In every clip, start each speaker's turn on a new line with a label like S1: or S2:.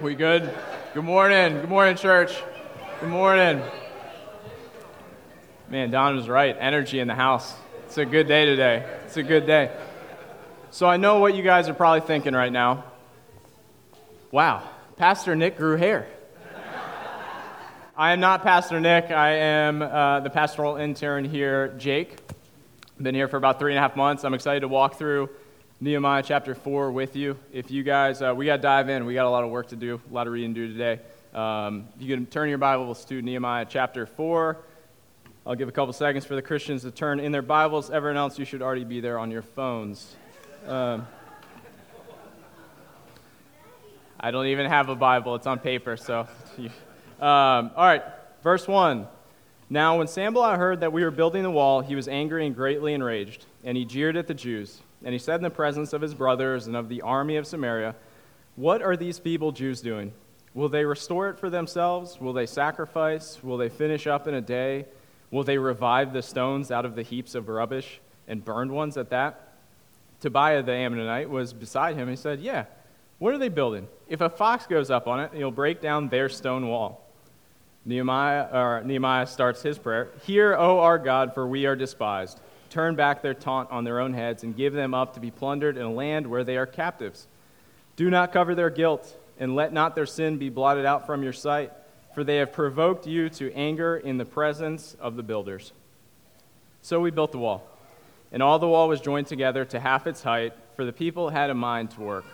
S1: We good? Good morning. Good morning, church. Good morning. Man, Don was right. Energy in the house. It's a good day today. It's a good day. So I know what you guys are probably thinking right now. Wow, Pastor Nick grew hair. I am not Pastor Nick. I am uh, the pastoral intern here, Jake. Been here for about three and a half months. I'm excited to walk through Nehemiah chapter 4 with you. If you guys, uh, we got to dive in. We got a lot of work to do, a lot of reading to do today. Um, you can turn your Bibles to Nehemiah chapter 4. I'll give a couple seconds for the Christians to turn in their Bibles. Everyone else, you should already be there on your phones. Um, I don't even have a Bible, it's on paper, so. um, all right, verse 1. Now, when Sanballat heard that we were building the wall, he was angry and greatly enraged, and he jeered at the Jews. And he said in the presence of his brothers and of the army of Samaria, What are these feeble Jews doing? Will they restore it for themselves? Will they sacrifice? Will they finish up in a day? Will they revive the stones out of the heaps of rubbish and burned ones at that? Tobiah the Ammonite was beside him. He said, Yeah, what are they building? If a fox goes up on it, he'll break down their stone wall. Nehemiah, Nehemiah starts his prayer Hear, O our God, for we are despised turn back their taunt on their own heads and give them up to be plundered in a land where they are captives. Do not cover their guilt, and let not their sin be blotted out from your sight, for they have provoked you to anger in the presence of the builders. So we built the wall, and all the wall was joined together to half its height, for the people had a mind to work.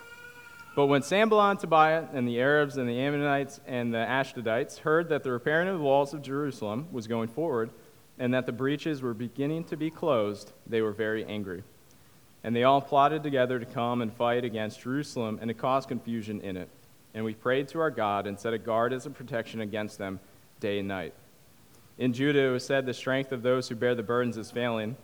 S1: But when Sanballat and Tobiah and the Arabs and the Ammonites and the Ashdodites heard that the repairing of the walls of Jerusalem was going forward, and that the breaches were beginning to be closed, they were very angry. And they all plotted together to come and fight against Jerusalem and to cause confusion in it. And we prayed to our God and set a guard as a protection against them day and night. In Judah it was said, The strength of those who bear the burdens is failing.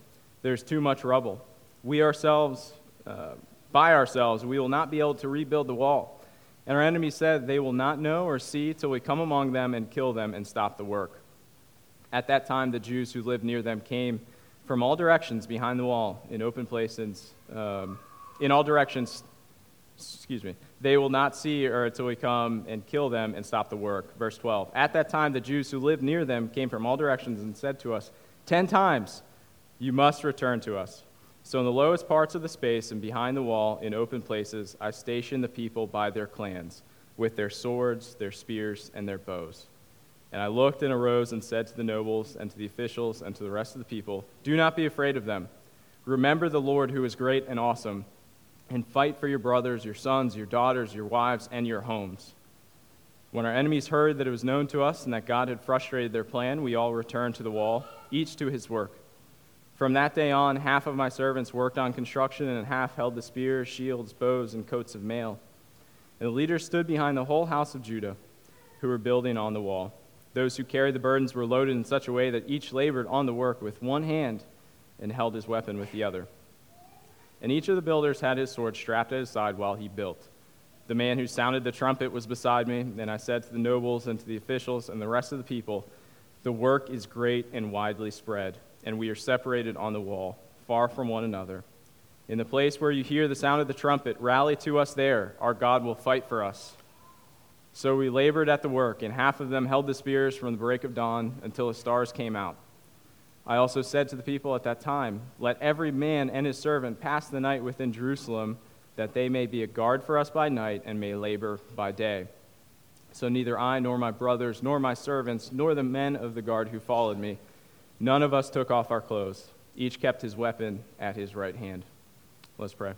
S1: There's too much rubble. We ourselves, uh, by ourselves, we will not be able to rebuild the wall. And our enemies said, They will not know or see till we come among them and kill them and stop the work. At that time, the Jews who lived near them came from all directions behind the wall, in open places, um, in all directions. Excuse me. They will not see or until we come and kill them and stop the work. Verse 12. At that time, the Jews who lived near them came from all directions and said to us, Ten times, you must return to us. So, in the lowest parts of the space and behind the wall, in open places, I stationed the people by their clans, with their swords, their spears, and their bows. And I looked and arose and said to the nobles and to the officials and to the rest of the people, Do not be afraid of them. Remember the Lord who is great and awesome, and fight for your brothers, your sons, your daughters, your wives, and your homes. When our enemies heard that it was known to us and that God had frustrated their plan, we all returned to the wall, each to his work. From that day on, half of my servants worked on construction, and half held the spears, shields, bows, and coats of mail. And the leaders stood behind the whole house of Judah, who were building on the wall. Those who carried the burdens were loaded in such a way that each labored on the work with one hand and held his weapon with the other. And each of the builders had his sword strapped at his side while he built. The man who sounded the trumpet was beside me, and I said to the nobles and to the officials and the rest of the people, The work is great and widely spread, and we are separated on the wall, far from one another. In the place where you hear the sound of the trumpet, rally to us there. Our God will fight for us. So we labored at the work, and half of them held the spears from the break of dawn until the stars came out. I also said to the people at that time, Let every man and his servant pass the night within Jerusalem, that they may be a guard for us by night and may labor by day. So neither I, nor my brothers, nor my servants, nor the men of the guard who followed me, none of us took off our clothes. Each kept his weapon at his right hand. Let's pray.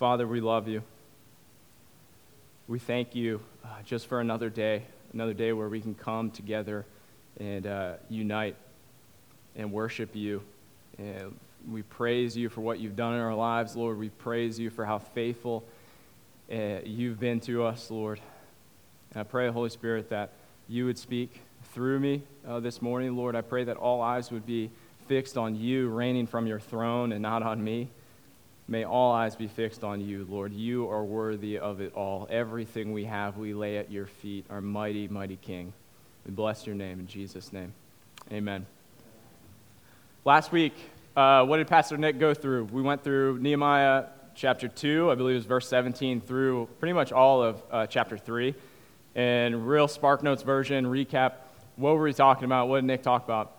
S1: Father, we love you. We thank you uh, just for another day, another day where we can come together and uh, unite and worship you. And we praise you for what you've done in our lives, Lord. We praise you for how faithful uh, you've been to us, Lord. And I pray, Holy Spirit, that you would speak through me uh, this morning, Lord. I pray that all eyes would be fixed on you, reigning from your throne, and not on me. May all eyes be fixed on you, Lord. You are worthy of it all. Everything we have, we lay at your feet, our mighty, mighty King. We bless your name in Jesus' name. Amen. Last week, uh, what did Pastor Nick go through? We went through Nehemiah chapter 2, I believe it was verse 17, through pretty much all of uh, chapter 3. And real Spark Notes version, recap what were we talking about? What did Nick talk about?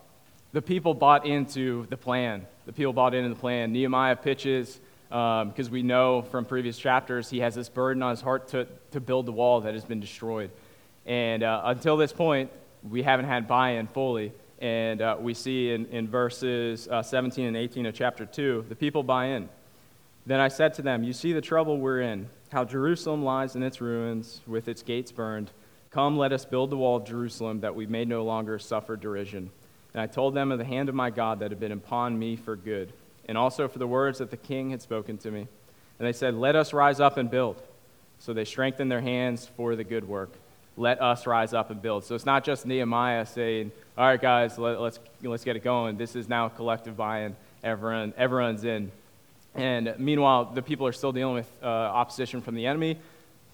S1: The people bought into the plan. The people bought into the plan. Nehemiah pitches, because um, we know from previous chapters, he has this burden on his heart to, to build the wall that has been destroyed. And uh, until this point, we haven't had buy in fully. And uh, we see in, in verses uh, 17 and 18 of chapter 2, the people buy in. Then I said to them, You see the trouble we're in, how Jerusalem lies in its ruins, with its gates burned. Come, let us build the wall of Jerusalem, that we may no longer suffer derision. And I told them of the hand of my God that had been upon me for good, and also for the words that the king had spoken to me. And they said, Let us rise up and build. So they strengthened their hands for the good work. Let us rise up and build. So it's not just Nehemiah saying, All right, guys, let, us let's, let's get it going. This is now collective buy in. Everyone, everyone's in. And meanwhile, the people are still dealing with uh, opposition from the enemy.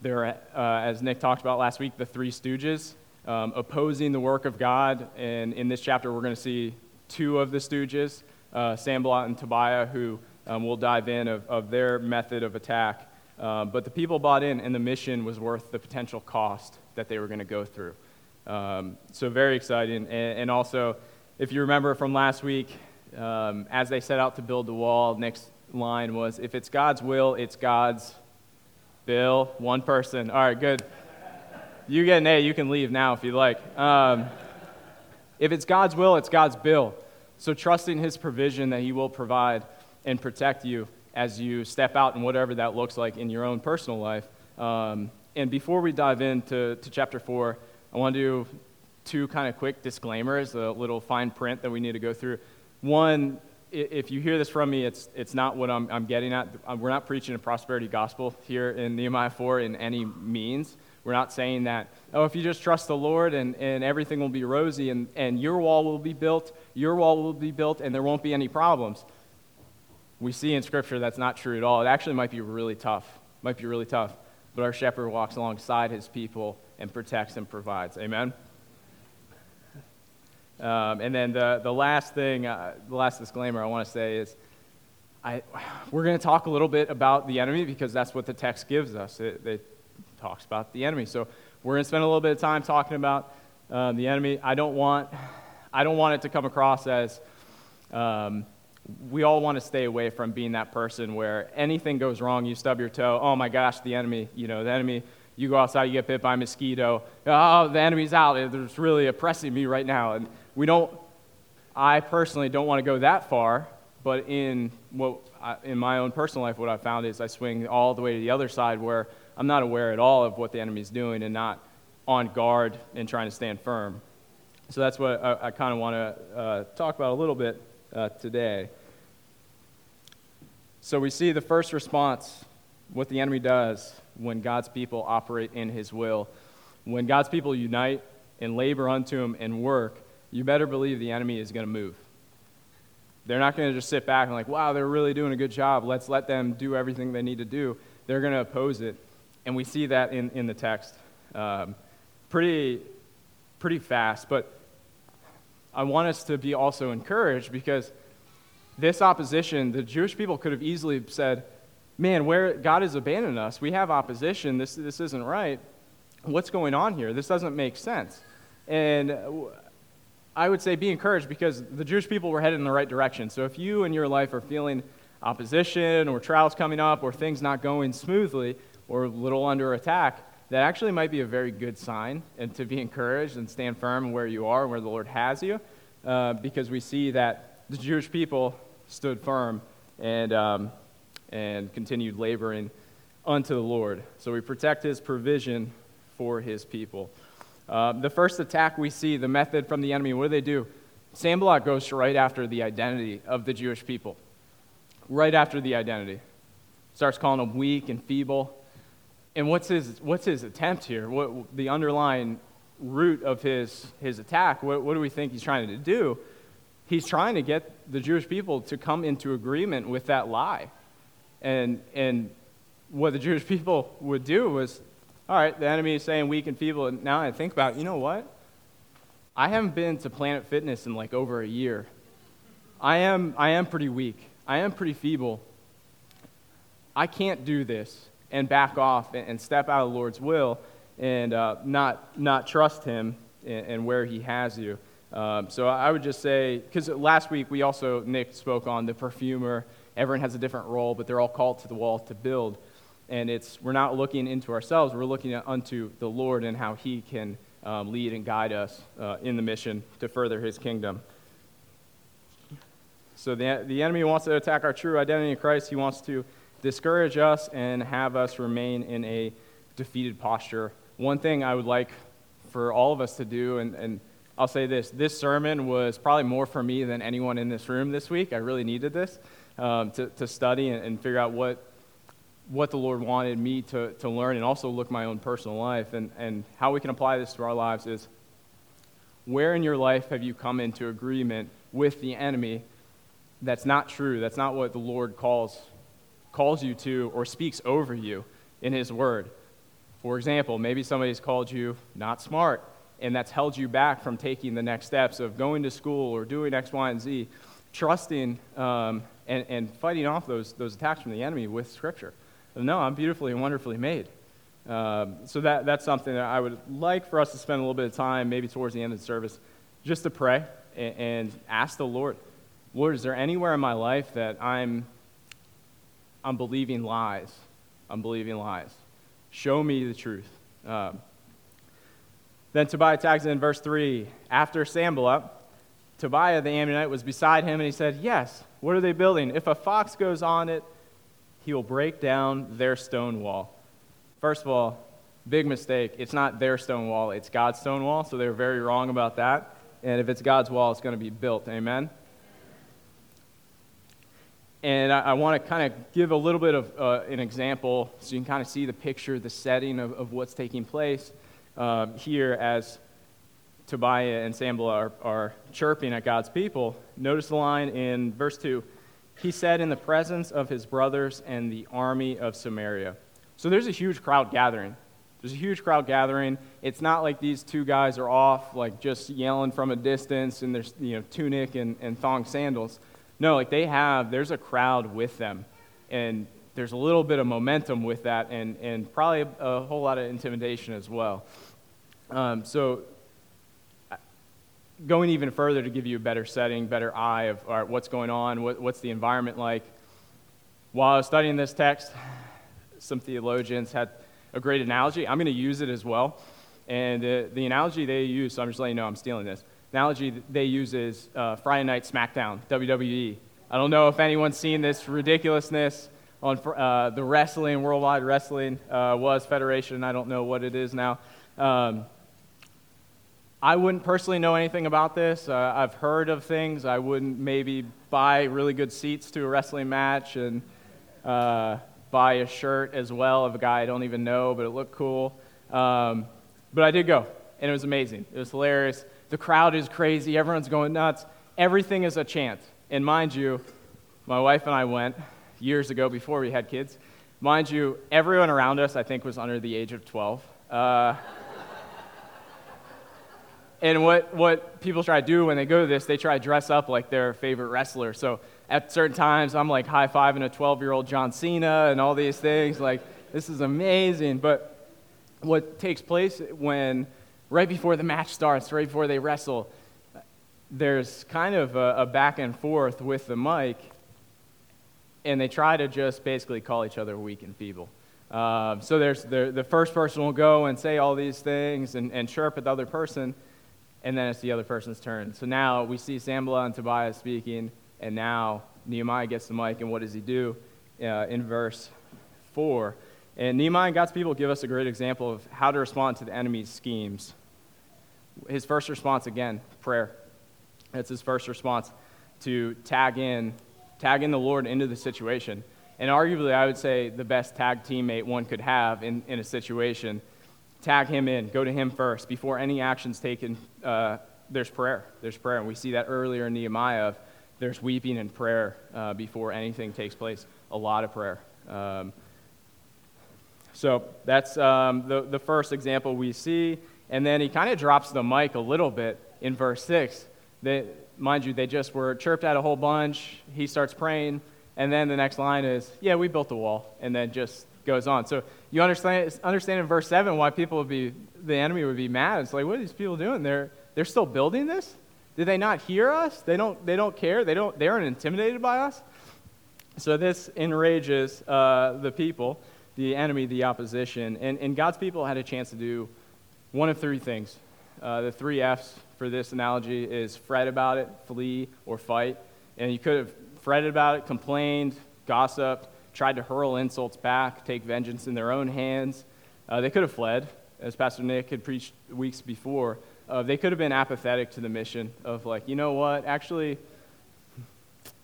S1: They're, uh, as Nick talked about last week, the three stooges um, opposing the work of God. And in this chapter, we're going to see two of the stooges, uh, Sanballat and Tobiah, who um, we'll dive in of, of their method of attack. Uh, but the people bought in, and the mission was worth the potential cost that they were going to go through. Um, so, very exciting. And, and, also, if you remember from last week, um, as they set out to build the wall, next line was if it's God's will, it's God's bill. One person. All right, good. You get an A, you can leave now if you like. Um, if it's God's will, it's God's bill. So trusting His provision that He will provide and protect you as you step out in whatever that looks like in your own personal life. Um, and before we dive into to chapter 4, I want to do two kind of quick disclaimers, a little fine print that we need to go through. One, if you hear this from me, it's, it's not what I'm, I'm getting at. We're not preaching a prosperity gospel here in Nehemiah 4 in any means. We're not saying that, oh, if you just trust the Lord and, and everything will be rosy and, and your wall will be built, your wall will be built, and there won't be any problems. We see in Scripture that's not true at all. It actually might be really tough. Might be really tough. But our shepherd walks alongside his people and protects and provides. Amen? Um, and then the, the last thing, uh, the last disclaimer I want to say is I, we're going to talk a little bit about the enemy because that's what the text gives us. It, talks about the enemy. So we're going to spend a little bit of time talking about um, the enemy. I don't, want, I don't want it to come across as um, we all want to stay away from being that person where anything goes wrong, you stub your toe, oh my gosh, the enemy, you know, the enemy you go outside, you get bit by a mosquito. Oh, the enemy's out. It's really oppressing me right now. And we don't, I personally don't want to go that far, but in, what, in my own personal life, what I've found is I swing all the way to the other side where I'm not aware at all of what the enemy's doing and not on guard and trying to stand firm. So that's what I, I kind of want to uh, talk about a little bit uh, today. So we see the first response, what the enemy does when God's people operate in his will. When God's people unite and labor unto him and work, you better believe the enemy is going to move. They're not going to just sit back and like, wow, they're really doing a good job. Let's let them do everything they need to do. They're going to oppose it. And we see that in, in the text um, pretty, pretty fast. But I want us to be also encouraged because this opposition, the Jewish people could have easily said, man, where God has abandoned us, we have opposition, this, this isn't right. What's going on here? This doesn't make sense. And I would say be encouraged because the Jewish people were headed in the right direction. So if you in your life are feeling opposition or trials coming up or things not going smoothly or a little under attack, that actually might be a very good sign and to be encouraged and stand firm where you are, and where the Lord has you, uh, because we see that the Jewish people stood firm and, um, and continued laboring unto the Lord. So we protect his provision for his people. Um, the first attack we see, the method from the enemy, what do they do? Sanballat goes right after the identity of the Jewish people. Right after the identity. Starts calling them weak and feeble. And what's his, what's his attempt here? What, the underlying root of his, his attack, what, what do we think he's trying to do? He's trying to get the Jewish people to come into agreement with that lie. And, and what the Jewish people would do was all right, the enemy is saying weak and feeble. And now I think about, you know what? I haven't been to Planet Fitness in like over a year. I am, I am pretty weak. I am pretty feeble. I can't do this and back off and, step out of the Lord's will and uh, not, not trust Him and, and where He has you. Um, so I would just say, because last week we also, Nick spoke on the perfumer. Everyone has a different role, but they're all called to the wall to build. And it's, we're not looking into ourselves, we're looking unto the Lord and how He can um, lead and guide us uh, in the mission to further His kingdom. So the, the enemy wants to attack our true identity in Christ. He wants to discourage us and have us remain in a defeated posture. One thing I would like for all of us to do, and, and I'll say this this sermon was probably more for me than anyone in this room this week. I really needed this um, to, to study and, and figure out what, what the Lord wanted me to, to learn and also look my own personal life. And, and how we can apply this to our lives is where in your life have you come into agreement with the enemy that's not true? That's not what the Lord calls, calls you to or speaks over you in His Word. For example, maybe somebody's called you not smart, and that's held you back from taking the next steps of going to school or doing X, Y, and Z, trusting um, and, and fighting off those, those attacks from the enemy with Scripture. No, I'm beautifully and wonderfully made. Um, so that, that's something that I would like for us to spend a little bit of time, maybe towards the end of the service, just to pray and, and ask the Lord, Lord, is there anywhere in my life that I'm, I'm believing lies? I'm believing lies. Show me the truth. Um, then Tobiah tags in verse 3. After Sanballat, Tobiah the Ammonite was beside him, and he said, Yes, what are they building? If a fox goes on it, he will break down their stone wall. First of all, big mistake. It's not their stone wall, it's God's stone wall, so they're very wrong about that. And if it's God's wall, it's going to be built. Amen? And I, I want to kind of give a little bit of uh, an example so you can kind of see the picture, the setting of, of what's taking place uh, here as Tobiah and Sanballat are, are chirping at God's people. Notice the line in verse 2. He said, In the presence of his brothers and the army of Samaria. So there's a huge crowd gathering. There's a huge crowd gathering. It's not like these two guys are off, like just yelling from a distance in their you know, tunic and, and thong sandals. No, like they have, there's a crowd with them. And there's a little bit of momentum with that, and, and probably a, a whole lot of intimidation as well. Um, so, going even further to give you a better setting, better eye of right, what's going on, what, what's the environment like. While I was studying this text, some theologians had a great analogy. I'm going to use it as well. And uh, the analogy they use, so I'm just letting you know I'm stealing this. Analogy they use is uh, Friday Night SmackDown, WWE. I don't know if anyone's seen this ridiculousness on uh, the wrestling, Worldwide Wrestling uh, was Federation. I don't know what it is now. Um, I wouldn't personally know anything about this. Uh, I've heard of things. I wouldn't maybe buy really good seats to a wrestling match and uh, buy a shirt as well of a guy I don't even know, but it looked cool. Um, but I did go, and it was amazing. It was hilarious. The crowd is crazy. Everyone's going nuts. Everything is a chant. And mind you, my wife and I went years ago before we had kids. Mind you, everyone around us, I think, was under the age of 12. Uh, and what, what people try to do when they go to this, they try to dress up like their favorite wrestler. So at certain times, I'm like high fiving a 12 year old John Cena and all these things. Like, this is amazing. But what takes place when, right before the match starts, right before they wrestle, there's kind of a, a back and forth with the mic, and they try to just basically call each other weak and feeble. Um, so there's the, the first person will go and say all these things and, and chirp at the other person and then it's the other person's turn. So now we see Sanballat and Tobias speaking, and now Nehemiah gets the mic, and what does he do uh, in verse 4? And Nehemiah and God's people give us a great example of how to respond to the enemy's schemes. His first response, again, prayer. That's his first response to tag in, tag in the Lord into the situation. And arguably, I would say the best tag teammate one could have in, in a situation tag him in, go to him first. Before any action's taken, uh, there's prayer. There's prayer. And we see that earlier in Nehemiah of there's weeping and prayer uh, before anything takes place. A lot of prayer. Um, so that's um, the, the first example we see. And then he kind of drops the mic a little bit in verse 6. They, mind you, they just were chirped at a whole bunch. He starts praying. And then the next line is, yeah, we built the wall, and then just goes on. So you understand, understand in verse 7 why people would be, the enemy would be mad. It's like, what are these people doing? They're, they're still building this? Did they not hear us? They don't, they don't care? They, don't, they aren't intimidated by us? So this enrages uh, the people, the enemy, the opposition. And, and God's people had a chance to do one of three things. Uh, the three F's for this analogy is fret about it, flee, or fight. And you could have fretted about it, complained, gossiped, tried to hurl insults back, take vengeance in their own hands. Uh, they could have fled, as Pastor Nick had preached weeks before. Uh, they could have been apathetic to the mission of, like, you know what, actually,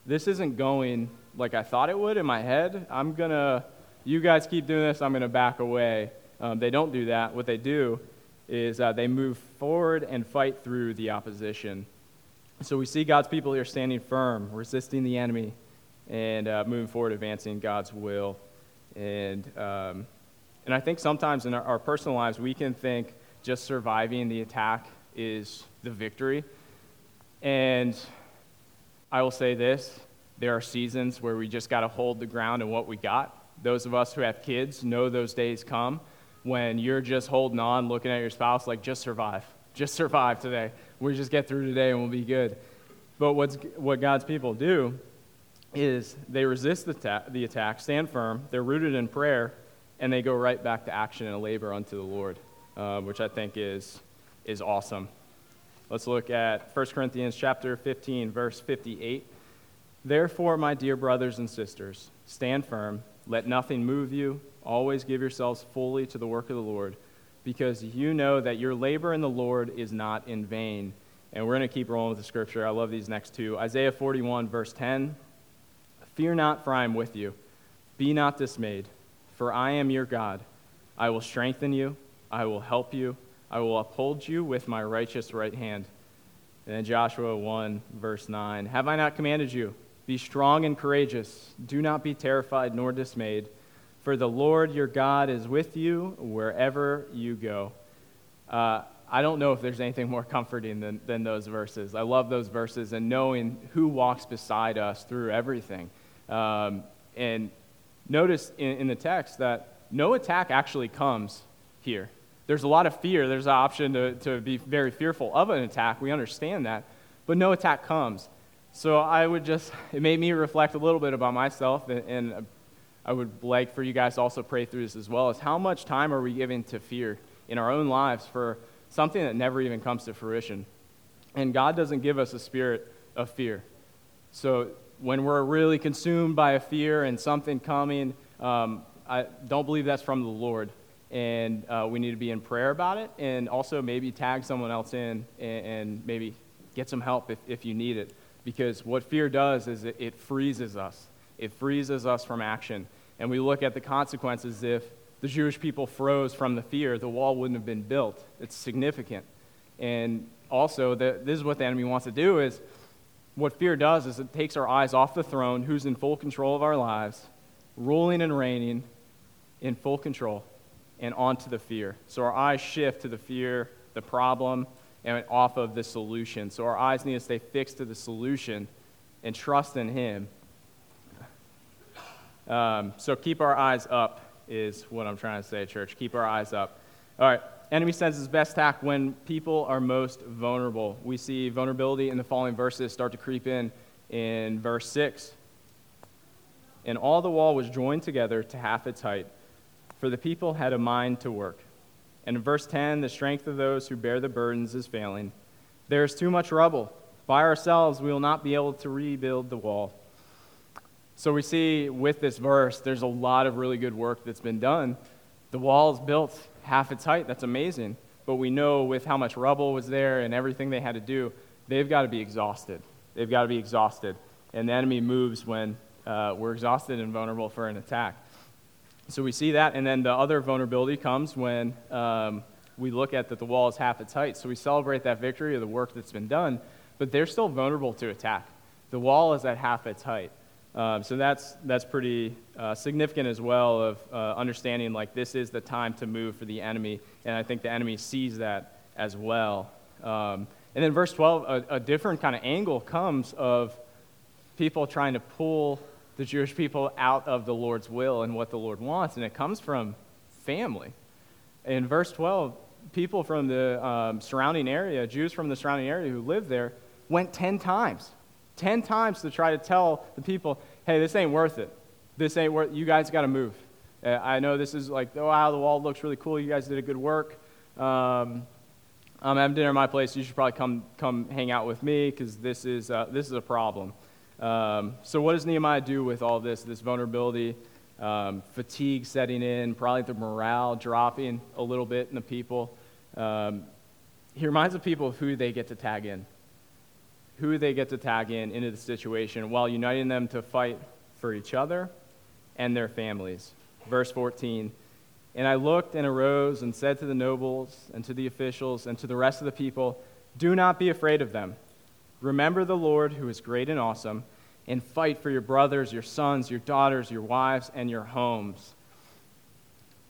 S1: this isn't going like I thought it would in my head. I'm going to, you guys keep doing this, I'm going to back away. Um, they don't do that. What they do is uh, they move forward and fight through the opposition. So we see God's people here standing firm, resisting the enemy, and uh, moving forward, advancing God's will. And, um, and I think sometimes in our, our personal lives, we can think just surviving the attack is the victory. And I will say this there are seasons where we just got to hold the ground and what we got. Those of us who have kids know those days come when you're just holding on, looking at your spouse, like, just survive. Just survive today. We just get through today and we'll be good. But what's, what God's people do is they resist the, ta- the attack, stand firm, they're rooted in prayer, and they go right back to action and labor unto the Lord, uh, which I think is, is awesome. Let's look at 1 Corinthians chapter 15, verse 58. Therefore, my dear brothers and sisters, stand firm, let nothing move you Always give yourselves fully to the work of the Lord, because you know that your labor in the Lord is not in vain. And we're going to keep rolling with the scripture. I love these next two. Isaiah 41, verse 10 Fear not, for I am with you. Be not dismayed, for I am your God. I will strengthen you, I will help you, I will uphold you with my righteous right hand. And then Joshua 1, verse 9 Have I not commanded you? Be strong and courageous. Do not be terrified nor dismayed for the Lord your God is with you wherever you go. Uh, I don't know if there's anything more comforting than, than those verses. I love those verses and knowing who walks beside us through everything. Um, and notice in, in the text that no attack actually comes here. There's a lot of fear. There's an option to, to be very fearful of an attack. We understand that. But no attack comes. So I would just, it made me reflect a little bit about myself and, and I would like for you guys to also pray through this as well is how much time are we giving to fear in our own lives for something that never even comes to fruition? And God doesn't give us a spirit of fear. So when we're really consumed by a fear and something coming, um, I don't believe that's from the Lord. And uh, we need to be in prayer about it and also maybe tag someone else in and, and maybe get some help if, if you need it. Because what fear does is it, it freezes us it freezes us from action. And we look at the consequences if the Jewish people froze from the fear, the wall wouldn't have been built. It's significant. And also, the, this is what the enemy wants to do is what fear does is it takes our eyes off the throne, who's in full control of our lives, ruling and reigning in full control, and onto the fear. So our eyes shift to the fear, the problem, and off of the solution. So our eyes need to stay fixed to the solution and trust in Him um, so keep our eyes up, is what I'm trying to say, church. Keep our eyes up. All right. Enemy sends his best attack when people are most vulnerable. We see vulnerability in the following verses start to creep in in verse 6. And all the wall was joined together to half its height, for the people had a mind to work. And in verse 10, the strength of those who bear the burdens is failing. There is too much rubble. By ourselves, we will not be able to rebuild the wall. So we see with this verse, there's a lot of really good work that's been done. The wall is built half its height. That's amazing. But we know with how much rubble was there and everything they had to do, they've got to be exhausted. They've got to be exhausted. And the enemy moves when uh, we're exhausted and vulnerable for an attack. So we see that. And then the other vulnerability comes when um, we look at that the wall is half its height. So we celebrate that victory of the work that's been done, but they're still vulnerable to attack. The wall is at half its height. Um, so that's, that's pretty uh, significant as well of uh, understanding like this is the time to move for the enemy. And I think the enemy sees that as well. Um, and then verse 12, a, a different kind of angle comes of people trying to pull the Jewish people out of the Lord's will and what the Lord wants, and it comes from family. In verse 12, people from the um, surrounding area, Jews from the surrounding area who lived there, went 10 times. 10 times to try to tell the people, hey, this ain't worth it. This ain't worth You guys got to move. Uh, I know this is like, oh, wow, the wall looks really cool. You guys did a good work. Um, I'm having dinner at my place. You should probably come, come hang out with me because this, is, uh, this is a problem. Um, so, what does Nehemiah do with all this, this vulnerability, um, fatigue setting in, probably the morale dropping a little bit in the people? Um, he reminds the people of who they get to tag in, who they get to tag in into the situation while uniting them to fight for each other and their families. Verse 14 And I looked and arose and said to the nobles and to the officials and to the rest of the people, Do not be afraid of them. Remember the Lord who is great and awesome, and fight for your brothers, your sons, your daughters, your wives, and your homes.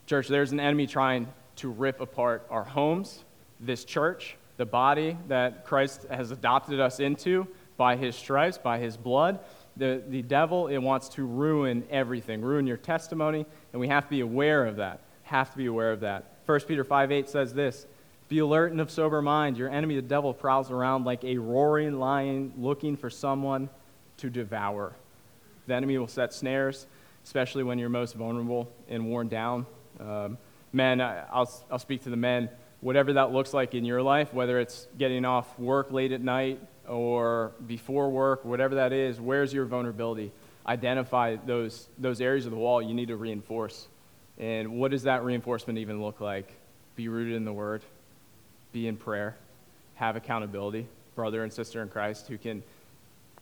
S1: Church, there's an enemy trying to rip apart our homes, this church, the body that Christ has adopted us into by his stripes, by his blood. The, the devil, it wants to ruin everything, ruin your testimony, and we have to be aware of that. Have to be aware of that. 1 Peter 5 8 says this Be alert and of sober mind. Your enemy, the devil, prowls around like a roaring lion looking for someone to devour. The enemy will set snares, especially when you're most vulnerable and worn down. Um, men, I'll, I'll speak to the men. Whatever that looks like in your life, whether it's getting off work late at night or before work, whatever that is, where's your vulnerability? Identify those, those areas of the wall you need to reinforce. And what does that reinforcement even look like? Be rooted in the Word, be in prayer, have accountability, brother and sister in Christ who can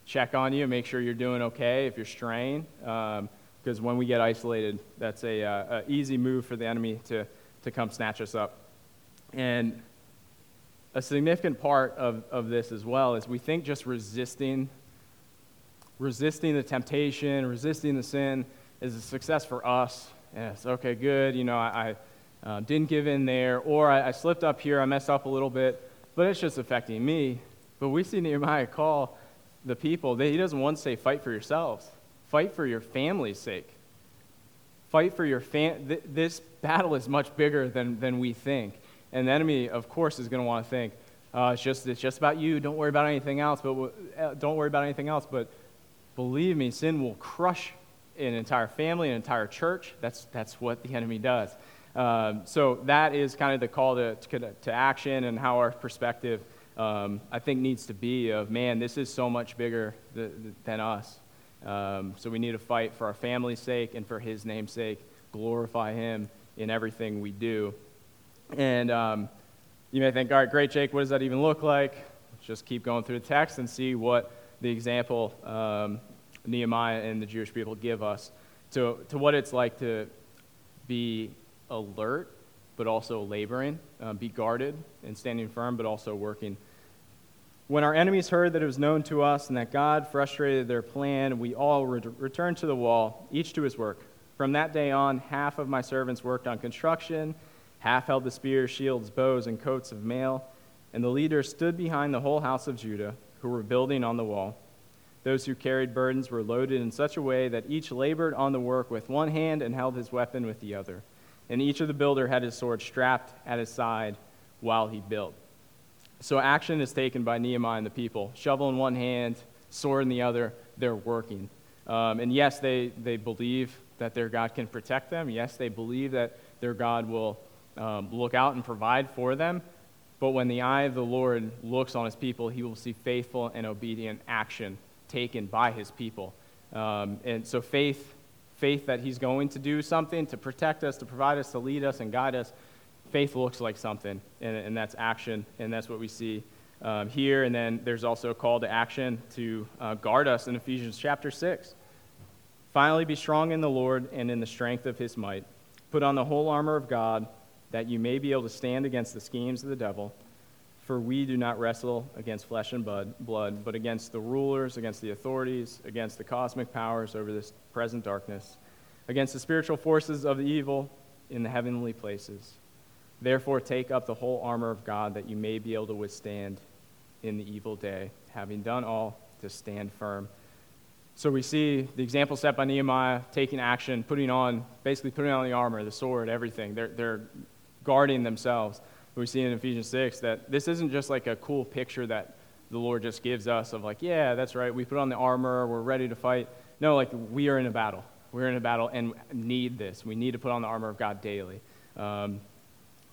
S1: check on you, and make sure you're doing okay if you're straying. Um, because when we get isolated, that's a, uh, a, easy move for the enemy to, to come snatch us up. And a significant part of, of this as well is we think just resisting resisting the temptation resisting the sin is a success for us yes okay good you know i, I uh, didn't give in there or I, I, slipped up here i messed up a little bit but it's just affecting me but we see nehemiah call the people he doesn't once say fight for yourselves fight for your family's sake fight for your fam- th- this battle is much bigger than, than we think and the enemy, of course, is going to want to think, uh, it's, just, it's just about you. Don't worry about anything else. But uh, don't worry about anything else. But believe me, sin will crush an entire family, an entire church. That's, that's what the enemy does. Um, so that is kind of the call to, to, to action and how our perspective, um, I think, needs to be of, man, this is so much bigger th- than us. Um, so we need to fight for our family's sake and for his name's sake, glorify him in everything we do. And um, you may think, all right, great, Jake, what does that even look like? Let's just keep going through the text and see what the example um, Nehemiah and the Jewish people give us to, to what it's like to be alert, but also laboring, uh, be guarded and standing firm, but also working. When our enemies heard that it was known to us and that God frustrated their plan, we all re- returned to the wall, each to his work. From that day on, half of my servants worked on construction Half held the spears, shields, bows, and coats of mail, and the leaders stood behind the whole house of Judah, who were building on the wall. Those who carried burdens were loaded in such a way that each labored on the work with one hand and held his weapon with the other. And each of the builder had his sword strapped at his side while he built. So action is taken by Nehemiah and the people. Shovel in one hand, sword in the other, they're working. Um, and yes, they, they believe that their God can protect them. Yes, they believe that their God will um, look out and provide for them. But when the eye of the Lord looks on his people, he will see faithful and obedient action taken by his people. Um, and so faith, faith that he's going to do something to protect us, to provide us, to lead us and guide us, faith looks like something, and, and that's action, and that's what we see um, here. And then there's also a call to action to uh, guard us in Ephesians chapter 6. Finally, be strong in the Lord and in the strength of his might. Put on the whole armor of God that you may be able to stand against the schemes of the devil. For we do not wrestle against flesh and blood, but against the rulers, against the authorities, against the cosmic powers over this present darkness, against the spiritual forces of the evil in the heavenly places. Therefore, take up the whole armor of God that you may be able to withstand in the evil day, having done all to stand firm. So we see the example set by Nehemiah taking action, putting on, basically putting on the armor, the sword, everything. They're, they're guarding themselves. We see in Ephesians 6 that this isn't just like a cool picture that the Lord just gives us of like, yeah, that's right, we put on the armor, we're ready to fight. No, like we are in a battle. We're in a battle and need this. We need to put on the armor of God daily. Um,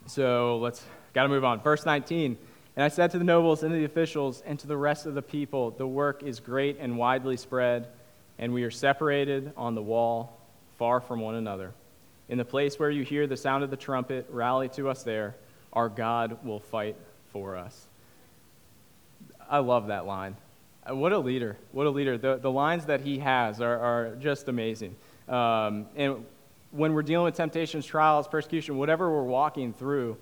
S1: so let's, got to move on. Verse 19. And I said to the nobles and to the officials and to the rest of the people, The work is great and widely spread, and we are separated on the wall, far from one another. In the place where you hear the sound of the trumpet, rally to us there. Our God will fight for us. I love that line. Uh, what a leader. What a leader. The, the lines that he has are, are just amazing. Um, and when we're dealing with temptations, trials, persecution, whatever we're walking through,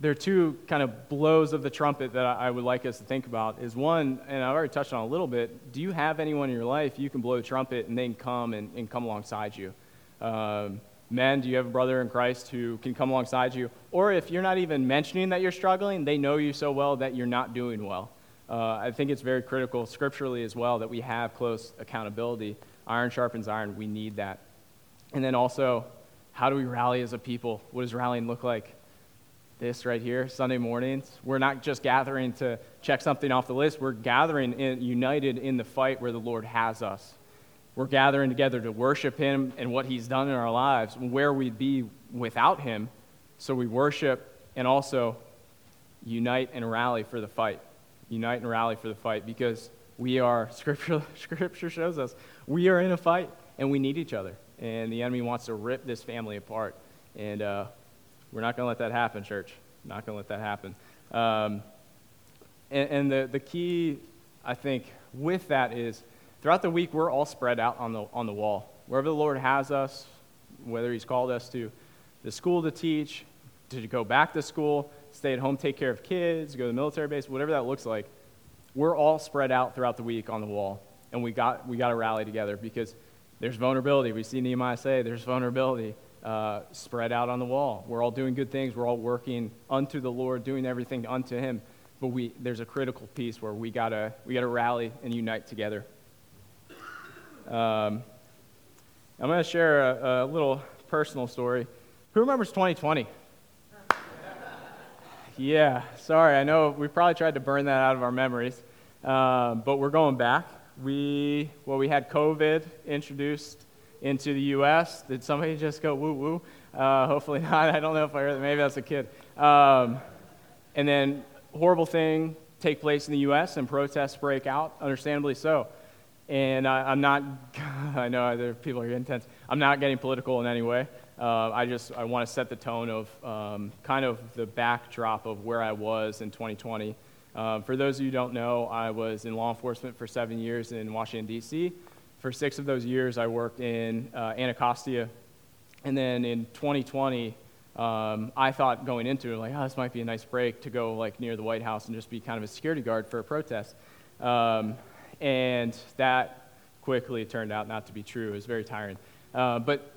S1: there are two kind of blows of the trumpet that I would like us to think about. Is one, and I've already touched on a little bit, do you have anyone in your life you can blow the trumpet and then come and, and come alongside you? Um, men, do you have a brother in Christ who can come alongside you? Or if you're not even mentioning that you're struggling, they know you so well that you're not doing well. Uh, I think it's very critical scripturally as well that we have close accountability. Iron sharpens iron. We need that. And then also, how do we rally as a people? What does rallying look like? This right here, Sunday mornings. We're not just gathering to check something off the list, we're gathering in, united in the fight where the Lord has us. We're gathering together to worship Him and what He's done in our lives, where we'd be without Him. So we worship and also unite and rally for the fight. Unite and rally for the fight because we are, Scripture, scripture shows us, we are in a fight and we need each other and the enemy wants to rip this family apart. And uh, we're not going to let that happen, church. Not going to let that happen. Um, and, and the, the key, I think, with that is throughout the week, we're all spread out on the, on the wall. Wherever the Lord has us, whether He's called us to the school to teach, to go back to school, stay at home, take care of kids, go to the military base, whatever that looks like, we're all spread out throughout the week on the wall. And we got, we got to rally together because there's vulnerability. We see Nehemiah say there's vulnerability uh, spread out on the wall. We're all doing good things. We're all working unto the Lord, doing everything unto Him. But we, there's a critical piece where we gotta we gotta rally and unite together. Um, I'm going to share a, a, little personal story. Who remembers 2020? yeah, sorry. I know we probably tried to burn that out of our memories, uh, but we're going back we, well, we had COVID introduced into the U.S. Did somebody just go woo woo? Uh, hopefully not. I don't know if I heard that. Maybe that's a kid. Um, and then horrible thing take place in the U.S. and protests break out, understandably so. And I, am not, I know there people are intense. I'm not getting political in any way. Uh, I just I want to set the tone of um, kind of the backdrop of where I was in 2020 um, for those of you who don't know, I was in law enforcement for seven years in Washington, D.C. For six of those years, I worked in uh, Anacostia. And then in 2020, um, I thought going into it, like, oh, this might be a nice break to go like near the White House and just be kind of a security guard for a protest. Um, and that quickly turned out not to be true. It was very tiring. Uh, but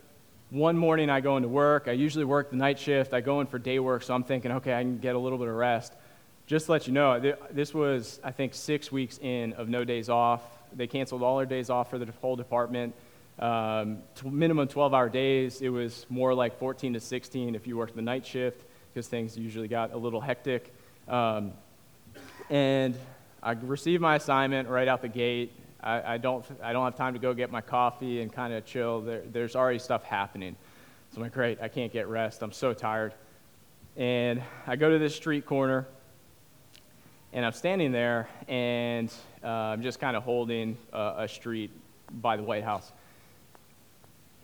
S1: one morning I go into work. I usually work the night shift. I go in for day work, so I'm thinking, okay, I can get a little bit of rest just to let you know, this was, I think, six weeks in of no days off. They canceled all their days off for the whole department. Um, minimum 12 hour days. It was more like 14 to 16 if you worked the night shift because things usually got a little hectic. Um, and I receive my assignment right out the gate. I, I, don't, I don't have time to go get my coffee and kind of chill. There, there's already stuff happening. So I'm like, great, I can't get rest. I'm so tired. And I go to this street corner and I'm standing there and uh, I'm just kind of holding a, a, street by the White House.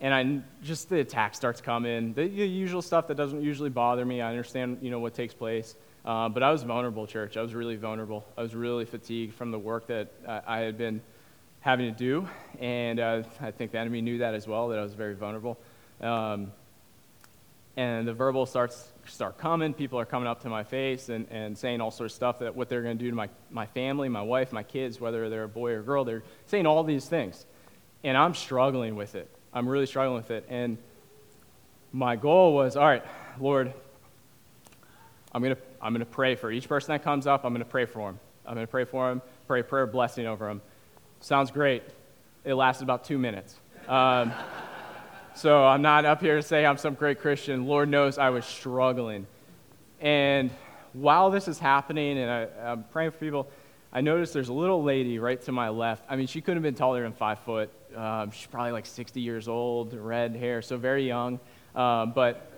S1: And I just the attack starts coming, the, the, usual stuff that doesn't usually bother me. I understand, you know, what takes place. Uh, but I was vulnerable, church. I was really vulnerable. I was really fatigued from the work that I, I had been having to do. And uh, I think the enemy knew that as well, that I was very vulnerable. Um, and the verbal starts start coming. People are coming up to my face and, and saying all sorts of stuff that what they're going to do to my, my family, my wife, my kids, whether they're a boy or a girl. They're saying all these things. And I'm struggling with it. I'm really struggling with it. And my goal was, all right, Lord, I'm going to I'm going to pray for each person that comes up. I'm going to pray for them. I'm going to pray for them, pray a prayer blessing over them. Sounds great. It lasted about two minutes. Um, so I'm not up here to say I'm some great Christian. Lord knows I was struggling. And while this is happening and I, I'm praying for people, I noticed there's a little lady right to my left. I mean, she couldn't have been taller than five foot. Um, she's probably like 60 years old, red hair, so very young. Um, but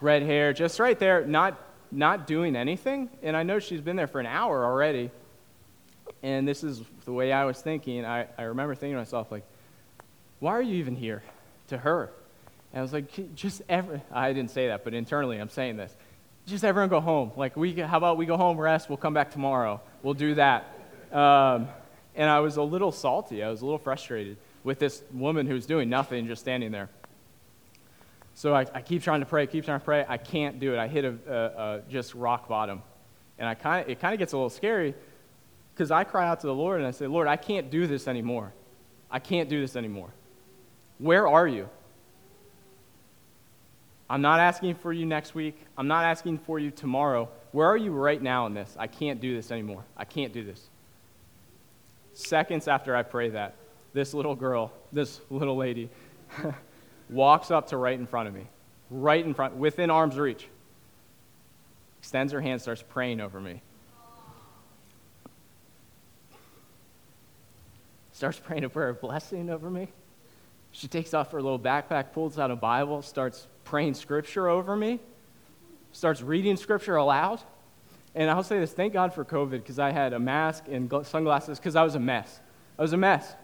S1: red hair, just right there, not, not doing anything. And I know she's been there for an hour already. And this is the way I was thinking. I, I remember thinking to myself, like, why are you even here? To her. And I was like, just ever, I didn't say that, but internally I'm saying this. Just everyone go home. Like, we, how about we go home, rest, we'll come back tomorrow. We'll do that. Um, and I was a little salty. I was a little frustrated with this woman who's doing nothing, just standing there. So I, I keep trying to pray, keep trying to pray. I can't do it. I hit a, a, a just rock bottom. And I kinda, it kind of gets a little scary because I cry out to the Lord and I say, Lord, I can't do this anymore. I can't do this anymore. Where are you? I'm not asking for you next week. I'm not asking for you tomorrow. Where are you right now in this? I can't do this anymore. I can't do this. Seconds after I pray that, this little girl, this little lady, walks up to right in front of me, right in front, within arm's reach, extends her hand, starts praying over me. Starts praying a prayer of blessing over me. She takes off her little backpack, pulls out a Bible, starts praying scripture over me, starts reading scripture aloud. And I'll say this thank God for COVID because I had a mask and sunglasses because I was a mess. I was a mess.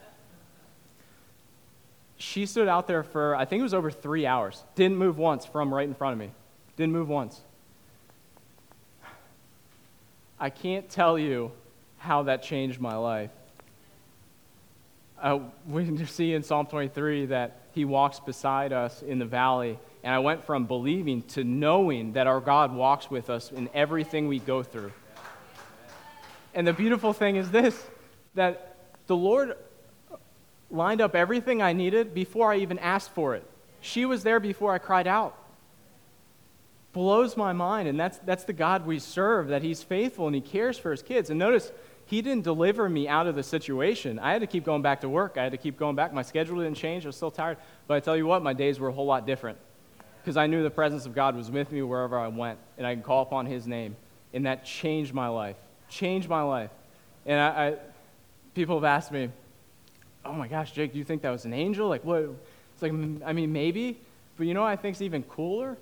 S1: She stood out there for, I think it was over three hours. Didn't move once from right in front of me. Didn't move once. I can't tell you how that changed my life. Uh, we see in Psalm 23 that he walks beside us in the valley and I went from believing to knowing that our God walks with us in everything we go through. And the beautiful thing is this that the Lord lined up everything I needed before I even asked for it. She was there before I cried out. Blows my mind, and that's, that's the God we serve, that He's faithful and He cares for His kids. And notice, He didn't deliver me out of the situation. I had to keep going back to work. I had to keep going back. My schedule didn't change. I was still tired. But I tell you what, my days were a whole lot different because I knew the presence of God was with me wherever I went, and I could call upon His name. And that changed my life. Changed my life. And I, I, people have asked me, "Oh my gosh, Jake, do you think that was an angel? Like what?" It's like, I mean, maybe, but you know what I think is even cooler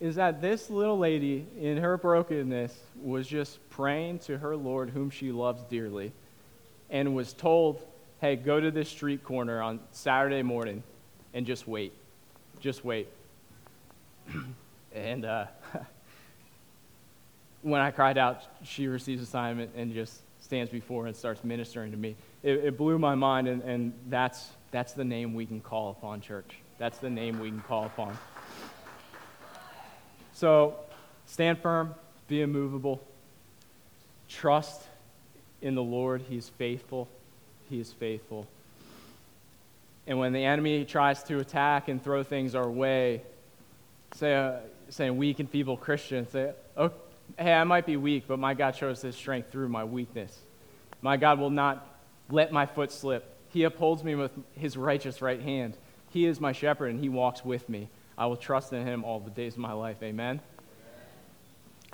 S1: is that this little lady, in her brokenness, was just praying to her Lord, whom she loves dearly, and was told, "Hey, go to this street corner on Saturday morning, and just wait, just wait." and uh, when I cried out, she receives assignment and just stands before and starts ministering to me. It, it blew my mind, and, and that's, that's the name we can call upon, church. That's the name we can call upon. So stand firm, be immovable, trust in the Lord. He's faithful. He is faithful. And when the enemy tries to attack and throw things our way, say, uh, saying weak and feeble Christian, say, oh, hey, I might be weak, but my God shows his strength through my weakness. My God will not let my foot slip. He upholds me with his righteous right hand. He is my shepherd, and he walks with me. I will trust in him all the days of my life. Amen.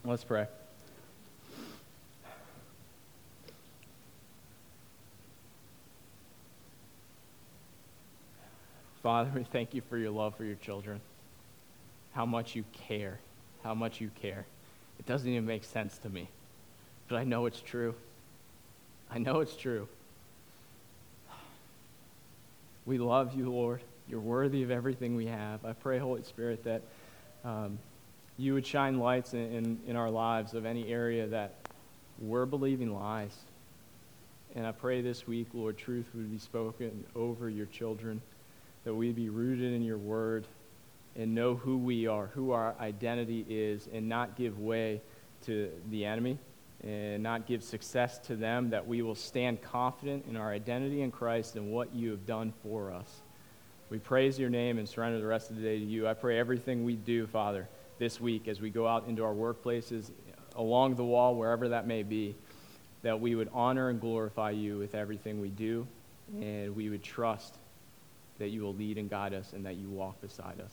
S1: Let's pray. Father, we thank you for your love for your children how much you care, how much you care. It doesn't even make sense to me, but I know it's true. I know it's true. We love you, Lord. You're worthy of everything we have. I pray, Holy Spirit, that um, you would shine lights in, in, in our lives of any area that we're believing lies. And I pray this week, Lord, truth would be spoken over your children, that we be rooted in your word, and know who we are, who our identity is, and not give way to the enemy and not give success to them, that we will stand confident in our identity in Christ and what you have done for us. We praise your name and surrender the rest of the day to you. I pray everything we do, Father, this week as we go out into our workplaces, along the wall, wherever that may be, that we would honor and glorify you with everything we do, and we would trust that you will lead and guide us and that you walk beside us.